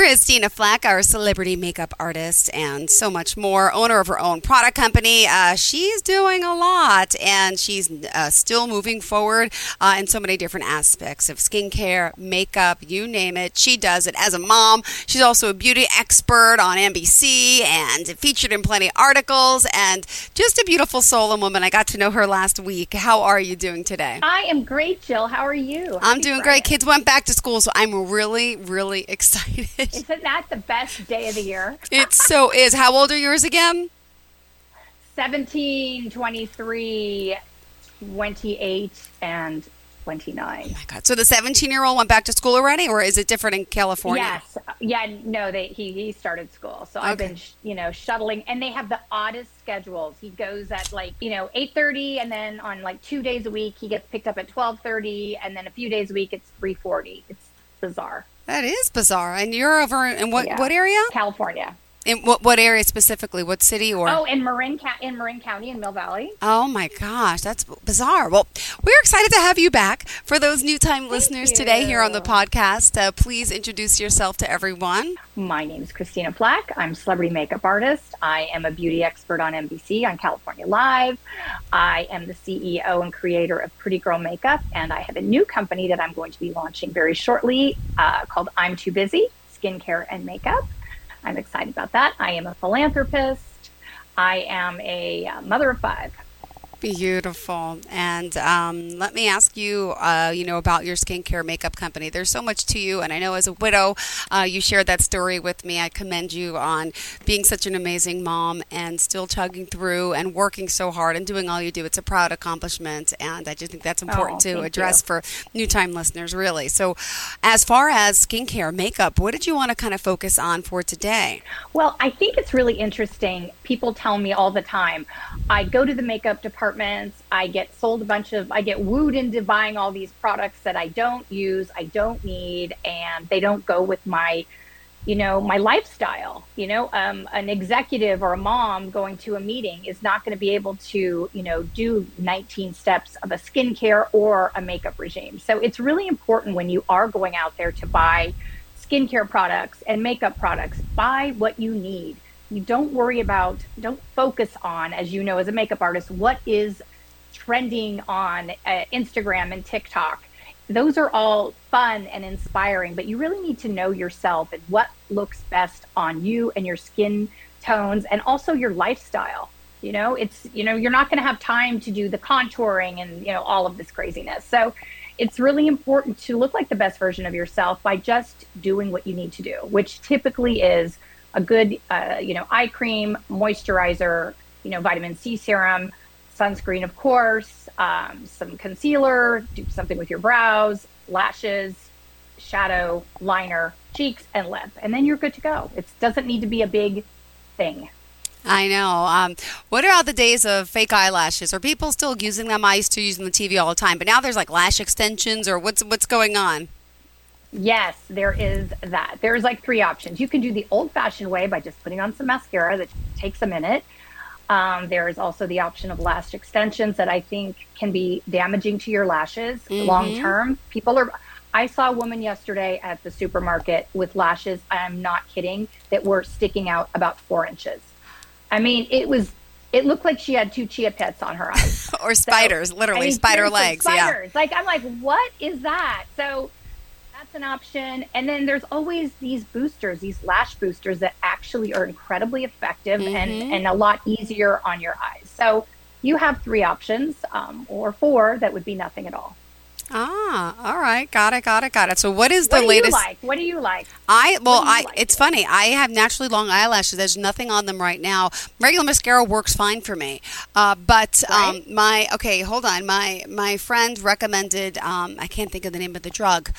Christina Flach, our celebrity makeup artist, and so much more, owner of her own product company. Uh, she's doing a lot and she's uh, still moving forward uh, in so many different aspects of skincare, makeup, you name it. She does it as a mom. She's also a beauty expert on NBC and featured in plenty of articles and just a beautiful soul and woman. I got to know her last week. How are you doing today? I am great, Jill. How are you? I'm doing Friday. great. Kids went back to school, so I'm really, really excited. Isn't that the best day of the year? it so is. How old are yours again? 17, 23, 28, and 29. Oh my God. So the 17 year old went back to school already, or is it different in California? Yes. Yeah, no, they, he, he started school. So okay. I've been, you know, shuttling, and they have the oddest schedules. He goes at like, you know, 8.30, and then on like two days a week, he gets picked up at 12.30, and then a few days a week, it's 3.40. It's bizarre. That is bizarre. And you're over in what, yeah. what area? California. In what what area specifically? What city or? Oh, in Marin in Marin County in Mill Valley. Oh my gosh, that's bizarre. Well, we're excited to have you back. For those new time Thank listeners you. today here on the podcast, uh, please introduce yourself to everyone. My name is Christina Flach. I'm a celebrity makeup artist. I am a beauty expert on NBC on California Live. I am the CEO and creator of Pretty Girl Makeup, and I have a new company that I'm going to be launching very shortly uh, called I'm Too Busy Skincare and Makeup. I'm excited about that. I am a philanthropist. I am a uh, mother of five. Beautiful. And um, let me ask you, uh, you know, about your skincare makeup company. There's so much to you, and I know as a widow, uh, you shared that story with me. I commend you on being such an amazing mom and still chugging through and working so hard and doing all you do. It's a proud accomplishment, and I just think that's important oh, to address you. for new time listeners, really. So, as far as skincare makeup, what did you want to kind of focus on for today? Well, I think it's really interesting. People tell me all the time, I go to the makeup department apartments. I get sold a bunch of, I get wooed into buying all these products that I don't use, I don't need, and they don't go with my, you know, my lifestyle. You know, um, an executive or a mom going to a meeting is not going to be able to, you know, do 19 steps of a skincare or a makeup regime. So it's really important when you are going out there to buy skincare products and makeup products, buy what you need you don't worry about, don't focus on, as you know, as a makeup artist, what is trending on uh, Instagram and TikTok. Those are all fun and inspiring, but you really need to know yourself and what looks best on you and your skin tones and also your lifestyle. You know, it's, you know, you're not going to have time to do the contouring and, you know, all of this craziness. So it's really important to look like the best version of yourself by just doing what you need to do, which typically is a good, uh, you know, eye cream, moisturizer, you know, vitamin C serum, sunscreen, of course, um, some concealer, do something with your brows, lashes, shadow, liner, cheeks, and lip, and then you're good to go. It doesn't need to be a big thing. I know. Um, what about the days of fake eyelashes? Are people still using them? I used to use them on the TV all the time, but now there's like lash extensions, or what's what's going on? Yes, there is that. There's like three options. You can do the old fashioned way by just putting on some mascara that takes a minute. Um, there is also the option of lash extensions that I think can be damaging to your lashes mm-hmm. long term. People are, I saw a woman yesterday at the supermarket with lashes, I'm not kidding, that were sticking out about four inches. I mean, it was, it looked like she had two chia pets on her eyes. or spiders, so, literally, I mean, spider legs. Spiders. Yeah. Like, I'm like, what is that? So, that's an option. And then there's always these boosters, these lash boosters that actually are incredibly effective mm-hmm. and, and a lot easier on your eyes. So you have three options um, or four that would be nothing at all. Ah, all right, got it, got it, got it. So, what is the what latest? like? What do you like? I well, I like? it's funny. I have naturally long eyelashes. There's nothing on them right now. Regular mascara works fine for me, uh, but um, my okay, hold on. My my friend recommended. Um, I can't think of the name of the drug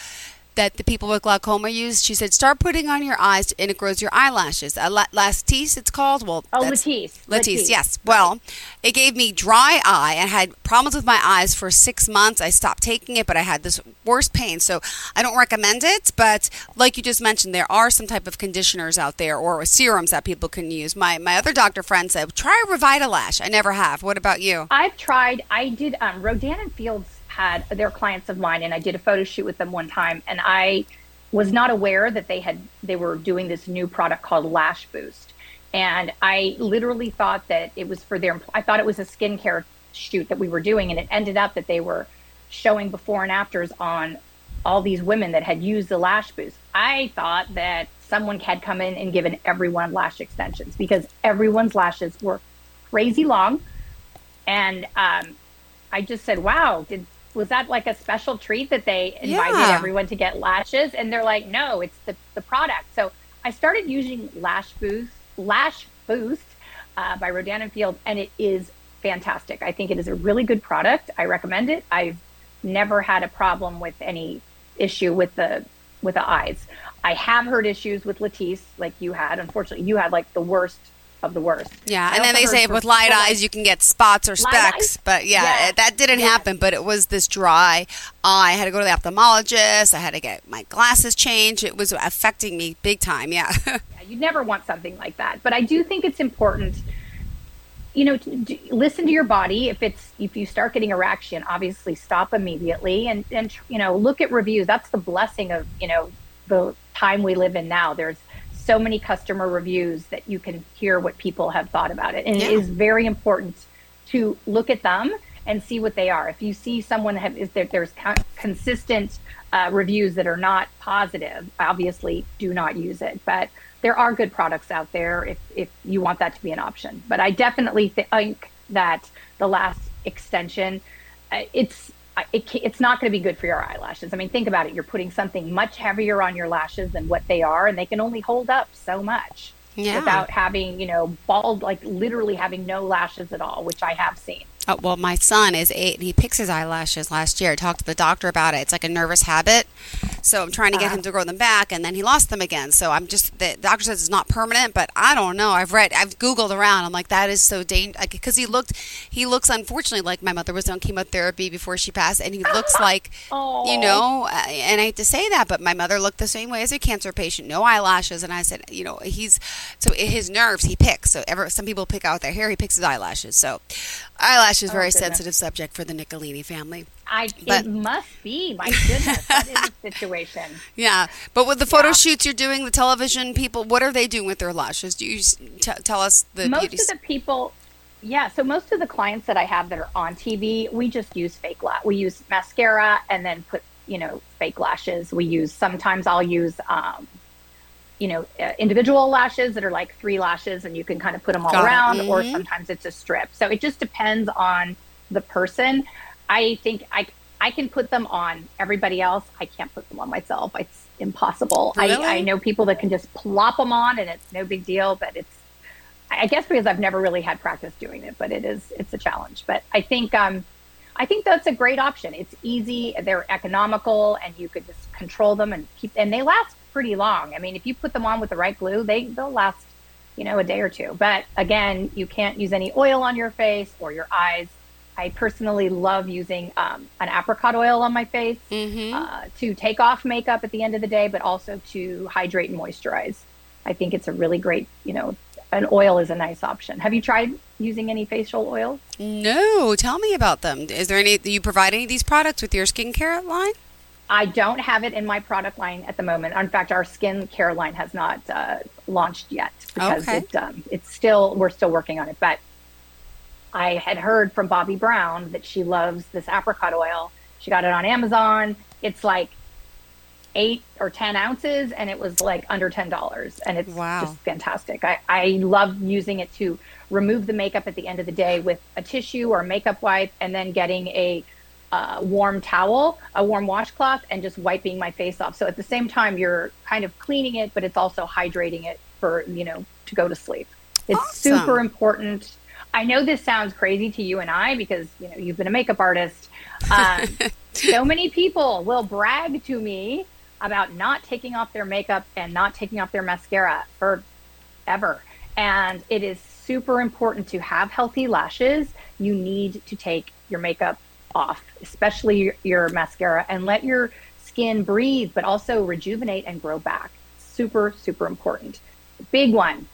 that the people with glaucoma use. She said, start putting on your eyes, and it grows your eyelashes. La- Lastis, it's called. Well, Oh, Latisse. Latisse, yes. Well, it gave me dry eye. I had problems with my eyes for six months. I stopped taking it, but I had this worse pain. So I don't recommend it. But like you just mentioned, there are some type of conditioners out there or serums that people can use. My my other doctor friend said, try Revitalash. I never have. What about you? I've tried. I did. Um, Rodan and Fields had their clients of mine, and I did a photo shoot with them one time, and I was not aware that they had they were doing this new product called Lash Boost, and I literally thought that it was for their. I thought it was a skincare shoot that we were doing, and it ended up that they were showing before and afters on all these women that had used the Lash Boost. I thought that someone had come in and given everyone lash extensions because everyone's lashes were crazy long and um, I just said, "Wow, did was that like a special treat that they invited Yeah. everyone to get lashes?" And they're like, "No, it's the the product." So I started using Lash Boost, Lash Boost uh, by Rodan and Field, and it is fantastic. I think it is a really good product. I recommend it. I've never had a problem with any issue with the with the eyes. I have heard issues with Latisse, like you had. Unfortunately, you had like the worst of the worst. Yeah, and then they say with light eyes you can get spots or specks, but yeah, Yeah. it- that didn't Yeah. happen. But it was this dry eye. I had to go to the ophthalmologist. I had to get my glasses changed. It was affecting me big time. Yeah, Yeah, you never want something like that. But I do think it's important, you know, to, to listen to your body. If it's if you start getting a reaction, obviously stop immediately and and you know look at reviews. That's the blessing of you know the time we live in now. There's so many customer reviews that you can hear what people have thought about it, and Yeah. it is very important to look at them and see what they are. If you see someone that have, is there, there's con- consistent uh, reviews that are not positive, obviously do not use it. But there are good products out there if, if you want that to be an option. But I definitely think that the last extension, uh, it's it, it's not going to be good for your eyelashes. I mean, think about it. You're putting something much heavier on your lashes than what they are, and they can only hold up so much Yeah. without having, you know, bald, like literally having no lashes at all, which I have seen. Oh, well, my son is eight and he picks his eyelashes last year. I talked to the doctor about it. It's like a nervous habit. So I'm trying to get Uh-huh. him to grow them back and then he lost them again. So I'm just, the doctor says it's not permanent, but I don't know. I've read, I've Googled around. I'm like, that is so dangerous. Because he looked, he looks unfortunately like my mother was on chemotherapy before she passed and he looks like, you know, uh, and I hate to say that, but my mother looked the same way as a cancer patient, no eyelashes. And I said, you know, he's, so his nerves, he picks. So ever, some people pick out their hair, he picks his eyelashes. So eyelash is Oh, very goodness. sensitive subject for the Nicolini family. I But- it must be. My goodness, that is a situation. Yeah, but with the photo Yeah. shoots you're doing, the television people, what are they doing with their lashes? Do you t- tell us the most beauty? of the people, yeah. So most of the clients that I have that are on TV, we just use fake lash. We use mascara and then put you know fake lashes. We use sometimes I'll use. Um, you know, uh, individual lashes that are like three lashes, and you can kind of put them all Got it. around, or Mhm. sometimes it's a strip. So it just depends on the person. I think I I can put them on everybody else. I can't put them on myself. It's impossible. Really? I, I know people that can just plop them on, and it's no big deal. But it's I guess because I've never really had practice doing it, but it is it's a challenge. But I think um, I think that's a great option. It's easy, they're economical, and you could just control them and keep and they last pretty long. I mean, if you put them on with the right glue, they they'll last you know a day or two. But again, you can't use any oil on your face or your eyes. I personally love using um, an apricot oil on my face Mhm. uh, to take off makeup at the end of the day, but also to hydrate and moisturize. I think it's a really great, you know, an oil is a nice option. Have you tried using any facial oils? no, tell me about them. Is there any? Do you provide any of these products with your skincare line? I don't have it in my product line at the moment. In fact, our skin care line has not uh, launched yet because Okay. it, um, it's still we're still working on it. But I had heard from Bobbi Brown that she loves this apricot oil. She got it on Amazon. It's like eight or ten ounces, and it was like under ten dollars, and it's Wow. just fantastic. I, I love using it to remove the makeup at the end of the day with a tissue or makeup wipe, and then getting a uh, warm towel, a warm washcloth, and just wiping my face off. So at the same time, you're kind of cleaning it, but it's also hydrating it for you know to go to sleep. It's Awesome. super important. I know this sounds crazy to you and I because you know you've been a makeup artist. Um, so many people will brag to me about not taking off their makeup and not taking off their mascara forever. And it is super important to have healthy lashes. You need to take your makeup off, especially your, your mascara, and let your skin breathe, but also rejuvenate and grow back. Super, super important. Big one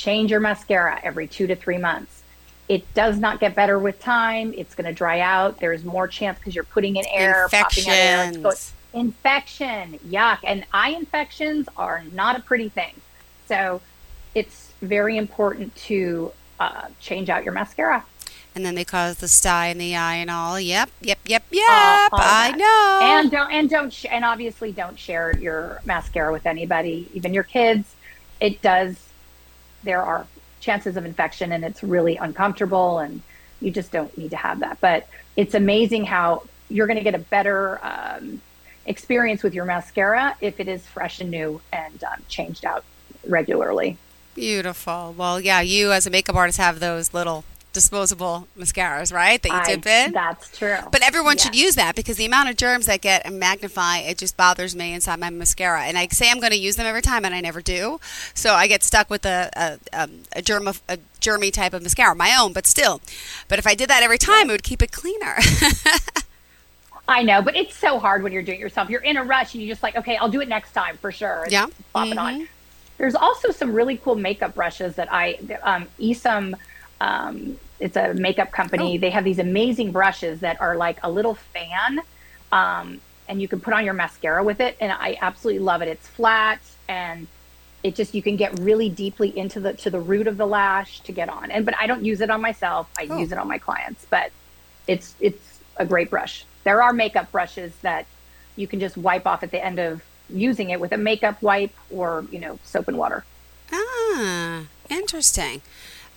change your mascara every two to three months. It does not get better with time. It's going to dry out. There's more chance because you're putting in air, popping out air. Infection, yuck. And eye infections are not a pretty thing. So it's very important to uh, change out your mascara. And then they cause the sty in the eye and all. Yep, yep, yep, yep. all I know. And don't and don't sh- and obviously don't share your mascara with anybody, even your kids. It does. There are chances of infection, and it's really uncomfortable, and you just don't need to have that. But it's amazing how you're going to get a better um, experience with your mascara if it is fresh and new and um, changed out regularly. Beautiful. Well, yeah, you as a makeup artist have those little disposable mascaras, right? That you I- dip in. That's true. But everyone should use that because the amount of germs that get and magnify it just bothers me inside my mascara. And I say I'm going to use them every time, and I never do. So I get stuck with a a, um, a germ of, a germy type of mascara, my own, but still. But if I did that every time, it would keep it cleaner. I know, but it's so hard when you're doing it yourself. You're in a rush and you're just like, okay, I'll do it next time for sure. Yeah. Plop it on. There's also some really cool makeup brushes that I, um, Esum, um, it's a makeup company. Oh. They have these amazing brushes that are like a little fan. Um, and you can put on your mascara with it. And I absolutely love it. It's flat and it just, you can get really deeply into the, to the root of the lash to get on. And, but I don't use it on myself. I Oh. use it on my clients, but it's, it's a great brush. There are makeup brushes that you can just wipe off at the end of using it with a makeup wipe or, you know, soap and water. ah, interesting.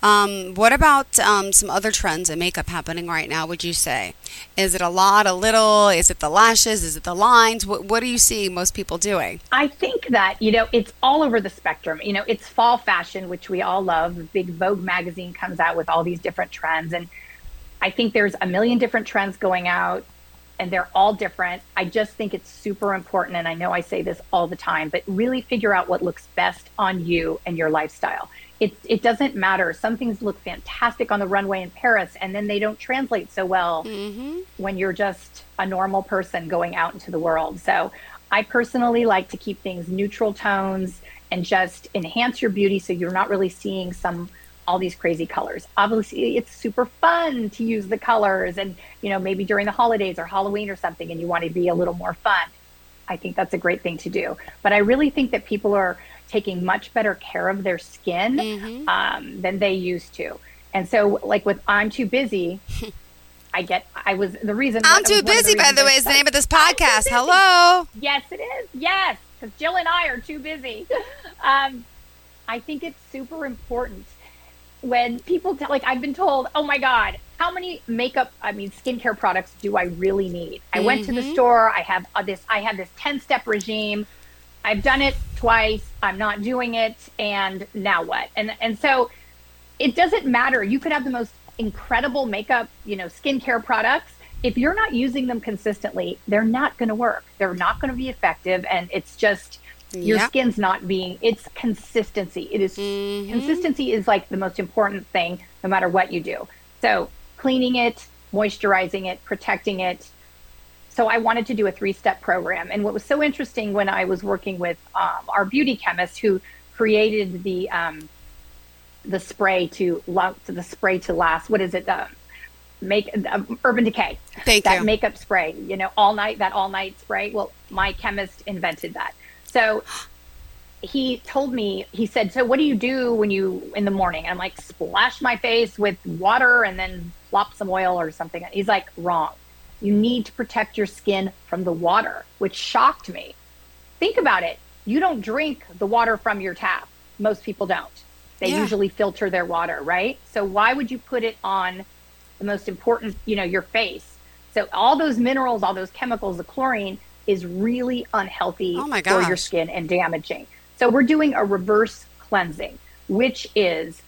Um, what about um, some other trends in makeup happening right now? Would you say, is it a lot, a little? Is it the lashes? Is it the lines? What What are you see most people doing? I think that, you know, it's all over the spectrum. You know, it's fall fashion, which we all love. Big Vogue magazine comes out with all these different trends. And I think there's a million different trends going out and they're all different. I just think it's super important. And I know I say this all the time, but really figure out what looks best on you and your lifestyle. It, it doesn't matter. Some things look fantastic on the runway in Paris and then they don't translate so well mm-hmm. when you're just a normal person going out into the world. So I personally like to keep things neutral tones and just enhance your beauty so you're not really seeing some all these crazy colors. Obviously, it's super fun to use the colors and you know maybe during the holidays or Halloween or something and you want to be a little more fun. I think that's a great thing to do. But I really think that people are taking much better care of their skin um, than they used to. And so, like with I'm too busy, I get. I was the reason. I'm too was one of busy, by the way, is the name of this podcast. Hello. Yes, it is. Yes, because Jill and I are too busy. Um, I think it's super important when people tell, like, I've been told, oh my God, how many makeup, I mean, skincare products do I really need? I went to the store. I have uh, this, I have this 10 step regime. I've done it twice. I'm not doing it. And now what? And, and so it doesn't matter. You could have the most incredible makeup, you know, skincare products. If you're not using them consistently, they're not going to work. They're not going to be effective. And it's just, your Yep. skin's not being, it's consistency. It is- mm-hmm. consistency is like the most important thing, no matter what you do. So cleaning it, moisturizing it, protecting it. So I wanted to do a three step program. And what was so interesting when I was working with um, our beauty chemist who created the, um, the spray to to the spray to last. What is it? Uh, make uh, Urban Decay. Thank that you. makeup spray. You know, all night that all night spray. Well, my chemist invented that. So he told me. He said, "So what do you do when you in the morning?" I'm like, "Splash my face with water and then flop some oil or something." He's like, "Wrong. You need to protect your skin from the water," which shocked me. Think about it. You don't drink the water from your tap. Most people don't. They Yeah. usually filter their water, right? So why would you put it on the most important, you know, your face? So all those minerals, all those chemicals, the chlorine is really unhealthy Oh for your skin and damaging. So we're doing a reverse cleansing, which is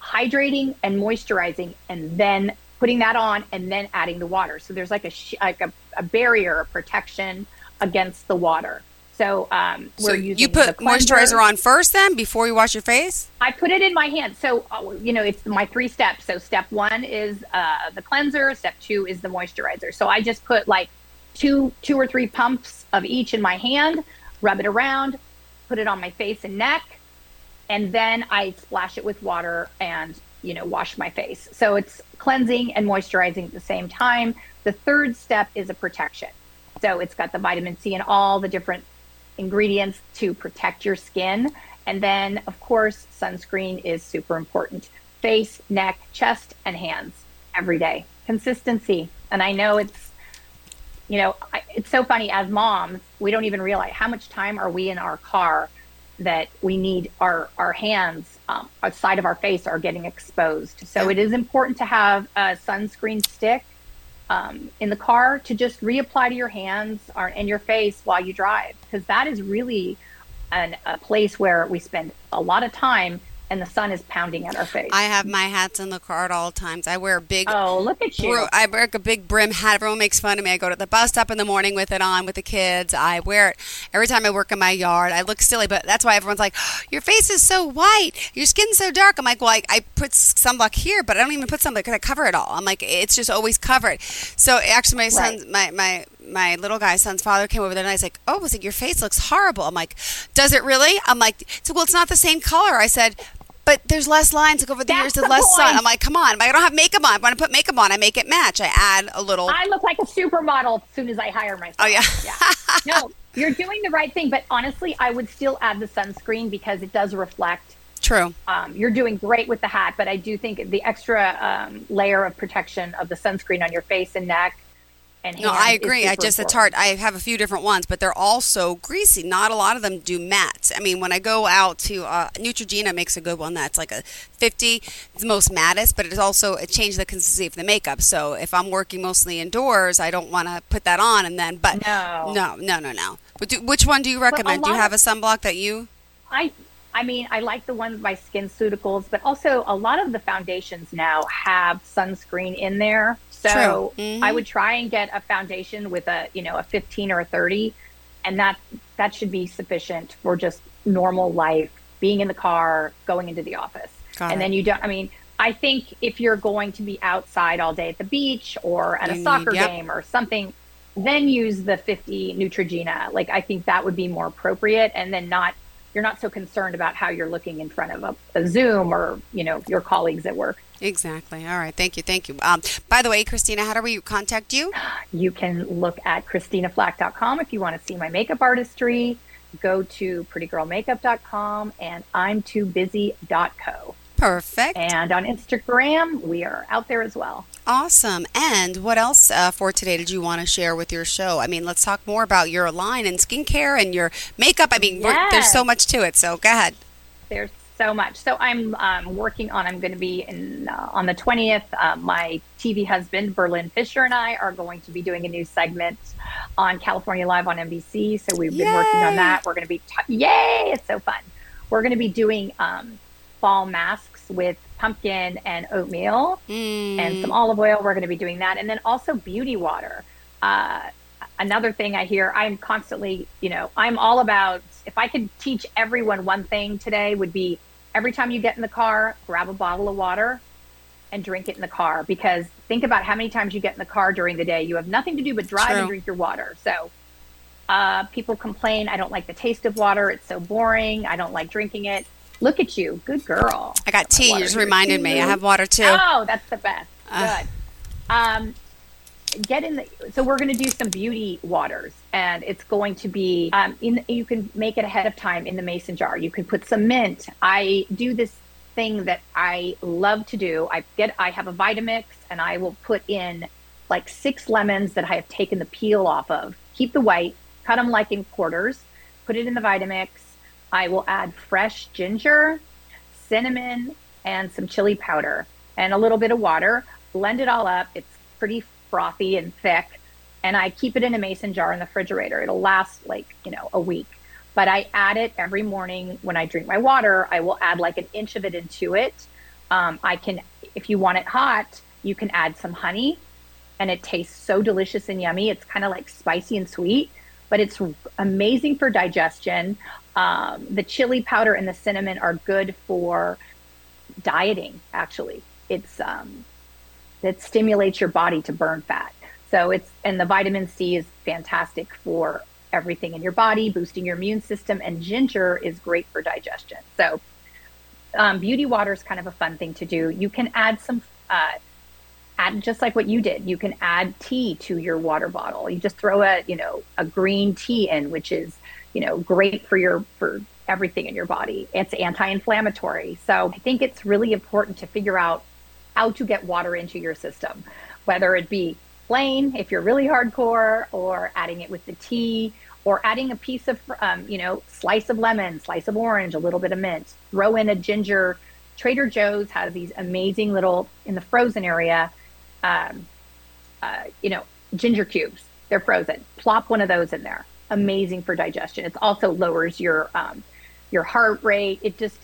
hydrating and moisturizing and then putting that on and then adding the water. So there's like a sh- like a, a barrier, a protection against the water. So um, we're So using you put the moisturizer on first, then before you wash your face. I put it in my hand. So, uh, you know, it's my three steps. So, step one is uh, the cleanser. Step two is the moisturizer. So, I just put like two, two or three pumps of each in my hand, rub it around, put it on my face and neck, and then I splash it with water and, you know, wash my face. So, it's cleansing and moisturizing at the same time. The third step is a protection. So, it's got the vitamin C and all the different ingredients to protect your skin. And then, of course, sunscreen is super important. Face, neck, chest, and hands every day. Consistency. And I know it's, you know, it's so funny as moms, we don't even realize how much time are we in our car that we need our, our hands um, outside of our face are getting exposed. So it is important to have a sunscreen stick um, in the car to just reapply to your hands or and your face while you drive because that is really an, a place where we spend a lot of time and the sun is pounding at our face. I have my hats in the car at all times. I wear a big. oh, look at you! bro- I wear a big brim hat. Everyone makes fun of me. I go to the bus stop in the morning with it on with the kids. I wear it every time I work in my yard. I look silly, but that's why everyone's like, "Your face is so white. Your skin's so dark." I'm like, "Well, I, I put sunblock here, but I don't even put sunblock because I cover it all." I'm like, "It's just always covered." So actually, my son's my my my little guy's son's father came over there and I was like, "Oh, was it your face looks horrible?" I'm like, "Does it really?" I'm like, so, "Well, it's not the same color." I said. But there's less lines like over the That's years, there's the less sun. I'm like, come on. I don't have makeup on, if I put makeup on, I make it match. I add a little. I look like a supermodel as soon as I hire myself. Oh, yeah. No, you're doing the right thing, but honestly, I would still add the sunscreen because it does reflect. True. Um, you're doing great with the hat, but I do think the extra um, layer of protection of the sunscreen on your face and neck and No, I agree. I just it's hard. I have a few different ones, but they're all so greasy. Not a lot of them do mattes. I mean, when I go out to uh, Neutrogena makes a good one that's like a 50. It's the most mattest, but it's also it changed the consistency of the makeup. So if I'm working mostly indoors, I don't want to put that on and then. But No. no, no, no, no. But do, which one do you recommend? Do you have a sunblock that you? I I mean, I like the ones by SkinCeuticals, but also a lot of the foundations now have sunscreen in there. So. Mhm. I would try and get a foundation with a, you know, a 15 or a 30 and that that should be sufficient for just normal life, being in the car, going into the office. Got and it. then you don't I mean, I think if you're going to be outside all day at the beach or at You a need- soccer yep. game or something, then use the 50 Neutrogena. Like I think that would be more appropriate and then not you're not so concerned about how you're looking in front of a, a Zoom or, you know, your colleagues at work. Exactly. All right. Thank you. Thank you. Um, by the way, Christina, how do we contact you? You can look at christinaflach.com if you want to see my makeup artistry. Go to prettygirlmakeup.com and I'm too busy.co. Perfect. And on Instagram, we are out there as well. Awesome. And what else uh, for today did you want to share with your show? I mean, let's talk more about your line and skincare and your makeup. I mean, we're- there's so much to it. So go ahead. There's so much. So I'm um, working on. I'm going to be in uh, on the 20th. Uh, my TV husband Berlin Fisher and I are going to be doing a new segment on California Live on NBC. So we've been working on that. We're going to be t- yay! It's so fun. We're going to be doing um, fall masks with pumpkin and oatmeal Mm, and some olive oil. We're going to be doing that, and then also beauty water. Uh, another thing I hear, I'm constantly, you know, I'm all about. If I could teach everyone one thing today, would be every time you get in the car, grab a bottle of water and drink it in the car. Because think about how many times you get in the car during the day. You have nothing to do but drive True. and drink your water. So. Uh, people complain, I don't like the taste of water. It's so boring. I don't like drinking it. Look at you. Good girl. I got tea. You just reminded me. I have water too. Oh, that's the best. Uh. Good. Um, get in the. So we're going to do some beauty waters, and it's going to be. Um, in you can make it ahead of time in the mason jar. You can put some mint. I do this thing that I love to do. I get. I have a Vitamix, and I will put in like six lemons that I have taken the peel off of. Keep the white. Cut them like in quarters. Put it in the Vitamix. I will add fresh ginger, cinnamon, and some chili powder and a little bit of water. Blend it all up. It's pretty frothy and thick. And I keep it in a mason jar in the refrigerator. It'll last like, you know, a week. But I add it every morning when I drink my water. I will add like an inch of it into it. Um, I can, if you want it hot, you can add some honey and it tastes so delicious and yummy. It's kind of like spicy and sweet. but it's amazing for digestion. Um, the chili powder and the cinnamon are good for dieting. Actually, it's um, it stimulates your body to burn fat. So it's and the vitamin C is fantastic for everything in your body, boosting your immune system, and ginger is great for digestion. So um, beauty water is kind of a fun thing to do. You can add some. Uh, add just like what you did you can add tea to your water bottle you just throw a you know a green tea in which is you know great for your for everything in your body it's anti-inflammatory so i think it's really important to figure out how to get water into your system whether it be plain if you're really hardcore or adding it with the tea or adding a piece of um, you know slice of lemon slice of orange a little bit of mint throw in a ginger trader joe's has these amazing little in the frozen area um, uh, you know, ginger cubes. They're frozen. Plop one of those in there. Amazing for digestion. It also lowers your um, your heart rate. It just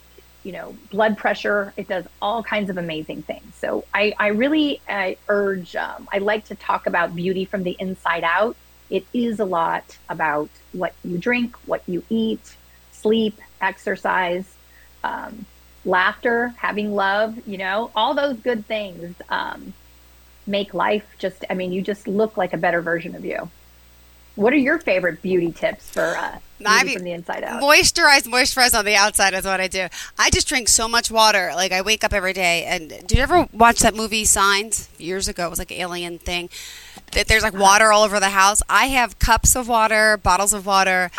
you know blood pressure. It does all kinds of amazing things. So I I really uh, urge. Um, I like to talk about beauty from the inside out. It is a lot about what you drink, what you eat, sleep, exercise. Um, laughter, having love, you know, all those good things. Um, make life just i mean you just look like a better version of you what are your favorite beauty tips for uh, I mean, from the inside out? Moisturize, moisturize on the outside is what I do. I just drink so much water. Like I wake up every day. And did you ever watch that movie Signs years ago? It was like alien thing. That there's like water all over the house. I have cups of water, bottles of water,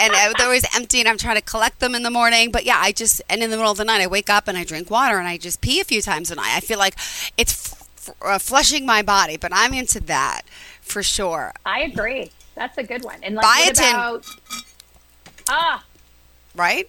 and they're always empty. And I'm trying to collect them in the morning. But yeah, I just and in the middle of the night, I wake up and I drink water and I just pee a few times a night. I feel like it's uh, flushing my body, but I'm into that for sure. I agree. That's a good one. And like, biotin. About, ah, right.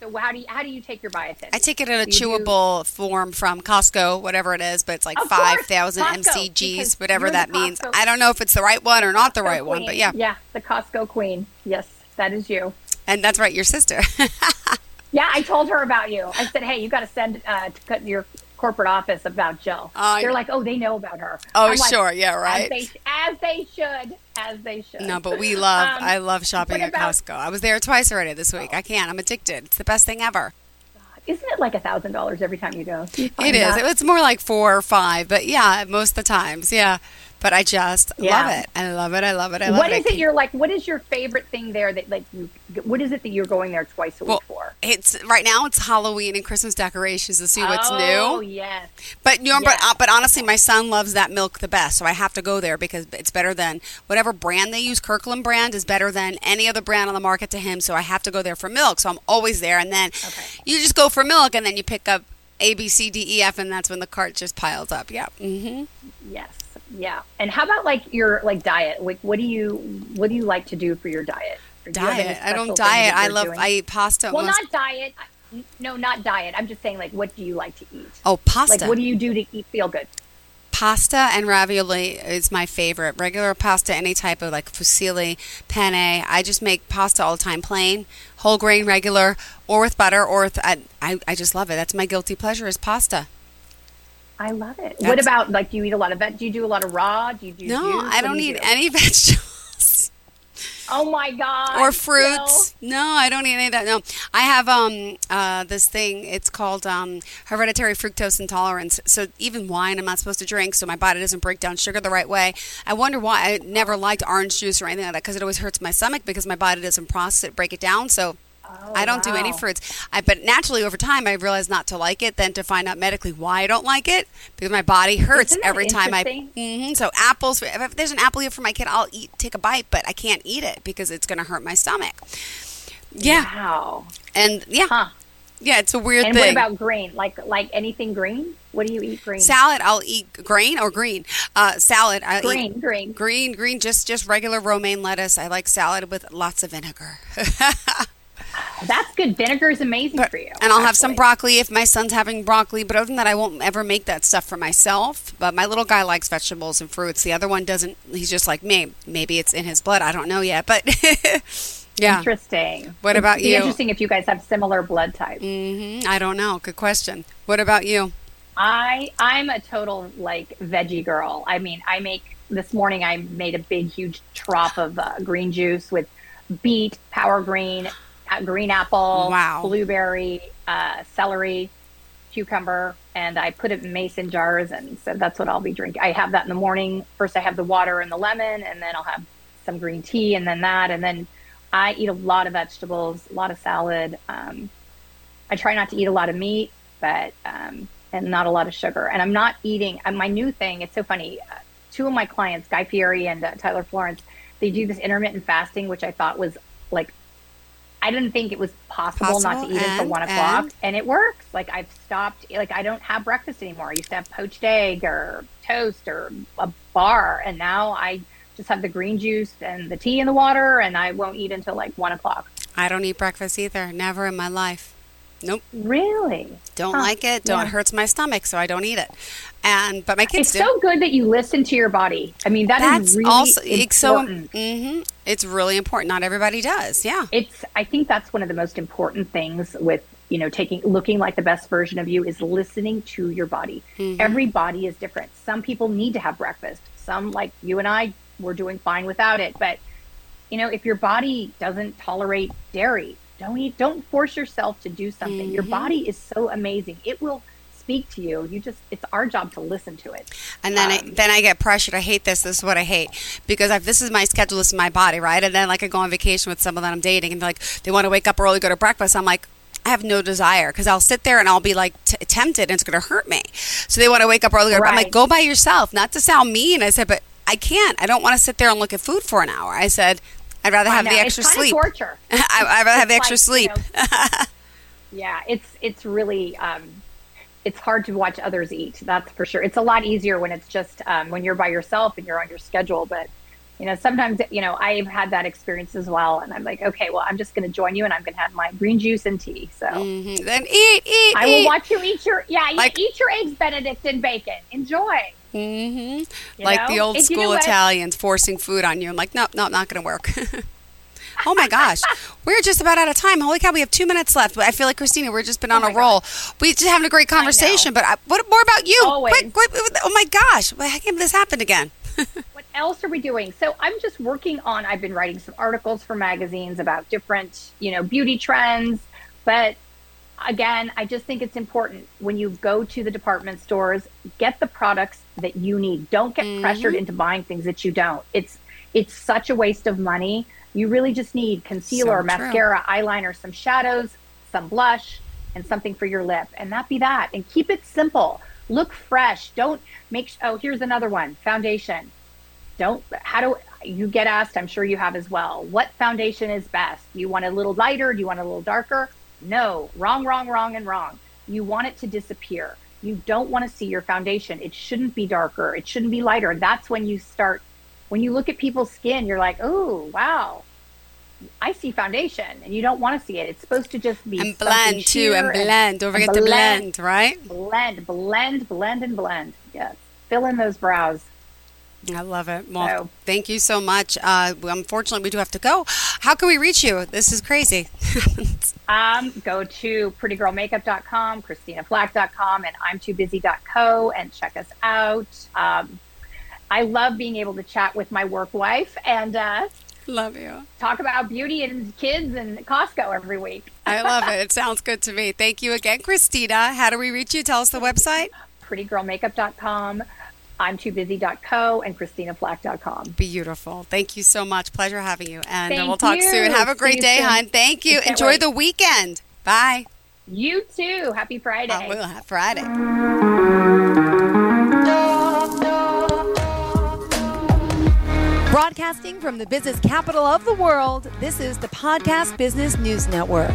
So how do you how do you take your biotin? I take it in a chewable do... form from Costco, whatever it is, but it's like five thousand mcgs, whatever that means. I don't know if it's the right one or not the right queen. one, but yeah, yeah, the Costco queen. Yes, that is you. And that's right, your sister. yeah, I told her about you. I said, hey, you got to send uh, to cut your corporate office about Jill. Uh, They're like, oh, they know about her. Oh, like, sure, yeah, right. As they, as they, should, as they should. No, but we love. Um, I love shopping at about, Costco. I was there twice already this week. I can't. I'm addicted. It's the best thing ever. Isn't it like a thousand dollars every time you go? You it is. That? It's more like four or five, but yeah, most of the times, yeah but I just yeah. love it. I love it. I love it. I love what it. What is it you're like? What is your favorite thing there that like you? What is it that you're going there twice a well, week for? It's right now. It's Halloween and Christmas decorations to see what's oh, new. Oh yes. But you know, yes. but uh, but honestly, my son loves that milk the best, so I have to go there because it's better than whatever brand they use. Kirkland brand is better than any other brand on the market to him, so I have to go there for milk. So I'm always there, and then okay. you just go for milk, and then you pick up A, B, C, D, E, F, and that's when the cart just piles up. Yeah. Mm-hmm. Yes. Yeah. And how about like your like diet? Like what do you what do you like to do for your diet? diet. I don't diet. I love doing? I eat pasta. Well, not diet. No, not diet. I'm just saying like what do you like to eat? Oh, pasta. Like what do you do to eat feel good? Pasta and ravioli is my favorite. Regular pasta, any type of like fusilli, penne. I just make pasta all the time, plain, whole grain, regular, or with butter, or with I, I, I just love it. That's my guilty pleasure is pasta. I love it. That's, what about like? Do you eat a lot of veg? Do you do a lot of raw? Do you do? No, juice? I don't do eat do? any vegetables. Oh my god! Or fruits? No. no, I don't eat any of that. No, I have um uh this thing. It's called um hereditary fructose intolerance. So even wine, I'm not supposed to drink. So my body doesn't break down sugar the right way. I wonder why I never liked orange juice or anything like that because it always hurts my stomach because my body doesn't process it, break it down. So Oh, I don't wow. do any fruits. I, but naturally, over time, I realized not to like it. Then to find out medically why I don't like it because my body hurts every time I. Mm-hmm, so apples. If there's an apple here for my kid, I'll eat, take a bite, but I can't eat it because it's going to hurt my stomach. Yeah. Wow. And yeah. Huh. Yeah, it's a weird and thing. what about green? Like like anything green? What do you eat green? Salad. I'll eat green or green. Uh, salad. I green, eat green, green, green. Just just regular romaine lettuce. I like salad with lots of vinegar. That's good. Vinegar is amazing but, for you. And I'll actually. have some broccoli if my son's having broccoli. But other than that, I won't ever make that stuff for myself. But my little guy likes vegetables and fruits. The other one doesn't. He's just like me. Maybe it's in his blood. I don't know yet. But yeah. Interesting. What about you? Interesting if you guys have similar blood types. Mm-hmm. I don't know. Good question. What about you? I I'm a total like veggie girl. I mean, I make this morning. I made a big, huge trough of uh, green juice with beet, power green, green apple, Wow. blueberry, uh, celery, cucumber, and I put it in mason jars, and so that's what I'll be drinking. I have that in the morning. First, I have the water and the lemon, and then I'll have some green tea, and then that, and then I eat a lot of vegetables, a lot of salad. Um, I try not to eat a lot of meat, but um, and not a lot of sugar. And I'm not eating. And my new thing. It's so funny. Uh, two of my clients, Guy Fieri and uh, Tyler Florence, they do this intermittent fasting, which I thought was like. I didn't think it was possible, not to eat until one o'clock, and? and it works. Like I've stopped. Like I don't have breakfast anymore. I used to have poached egg or toast or a bar, and now I just have the green juice and the tea and the water, and I won't eat until like one o'clock. I don't eat breakfast either. Never in my life. Nope. Really? Don't Huh, like it. Don't yeah. it hurts my stomach, so I don't eat it. And but my kids It's do. so good that you listen to your body. I mean, that is That's really also it's so. important. hmm It's really important. Not everybody does. Yeah. It's. I think that's one of the most important things with you know taking looking like the best version of you is listening to your body. Mm-hmm. Every body is different. Some people need to have breakfast. Some like you and I were doing fine without it. But you know, if your body doesn't tolerate dairy, don't eat. Don't force yourself to do something. Your Mm-hmm. body is so amazing. It will speak to you. You just. It's our job to listen to it. And then I, Um, then I get pressured. I hate this. This is what I hate because I've, this is my schedule. This is my body, right? And then like I go on vacation with someone that I'm dating, and like they want to wake up early, go to breakfast. I'm like. I have no desire because I'll sit there and I'll be like t- tempted and it's going to hurt me. So they want to wake up early. I'm like, go by yourself. Not to sound mean. I said, but I can't. I don't want to sit there and look at food for an hour. I said, I'd rather have the it's extra kinda sleep. Torture. I, I'd rather have the extra like, you sleep. know, yeah, it's it's really um, it's hard to watch others eat. That's for sure. It's a lot easier when it's just um, when you're by yourself and you're on your schedule. But you know, sometimes you know I've had that experience as well, and I'm like, okay, well, I'm just going to join you, and I'm going to have my green juice and tea. So hmm Then eat, eat, I will watch you eat your yeah, Like- eat your eggs Benedict and bacon. Enjoy. Hmm You Like the old know school? Italians forcing food on you. I'm like, nope, nope, not going to work. oh my gosh, we're just about out of time. Holy cow, we have two minutes left. But I feel like Christina, we've just been on Oh a roll. We just having a great conversation. But I, what more about you? Always. Quick, quick, oh my gosh, how can this happen again? what else are we doing? So I'm just working on. I've been writing some articles for magazines about different, you know, beauty trends. But again, I just think it's important when you go to the department stores, get the products that you need. Don't get mm-hmm. pressured into buying things that you don't. It's it's such a waste of money. You really just need concealer, So mascara, eyeliner, some shadows, some blush, and something for your lip, and that be that. And keep it simple. Look fresh. Don't make. Oh, here's another one. Foundation don't how do you get asked i'm sure you have as well what foundation is best you want a little lighter do you want a little darker no wrong wrong wrong and wrong. You want it to disappear. You don't want to see your foundation. It shouldn't be darker. It shouldn't be lighter. That's when you start when you look at people's skin you're like oh wow. I see foundation and you don't want to see it. It's supposed to just be And blend too, and blend. Don't forget to blend, right? blend blend blend and blend. Yes. Fill in those brows I love it. Well, So- thank you so much. Uh, unfortunately, we do have to go. How can we reach you? This is crazy. Um, go to prettygirlmakeup.com, christinaflach.com, and I'm too busy.co and check us out. Um, I love being able to chat with my work wife and uh, love you. talk about beauty and kids and Costco every week. I love it. It sounds good to me. Thank you again, Christina. How do we reach you? Tell us the website. Prettygirlmakeup.com, I'm too busy.co, and christinaflach.com. Beautiful. Thank you so much. Pleasure having you. And uh, Thank we'll talk you. soon. Have a great you day, soon. hon. Thank you. Enjoy wait. the weekend. Bye. You too. Happy Friday. I will have Friday. Broadcasting from the business capital of the world, this is the Podcast Business News Network.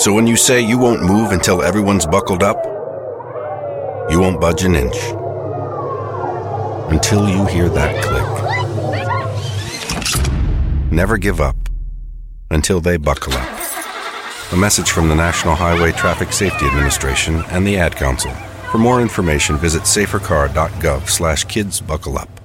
So when you say you won't move until everyone's buckled up, you won't budge an inch. Until you hear that click. Never give up until they buckle up. A message from the National Highway Traffic Safety Administration and the Ad Council. For more information, visit safercar.gov slash kids buckle up.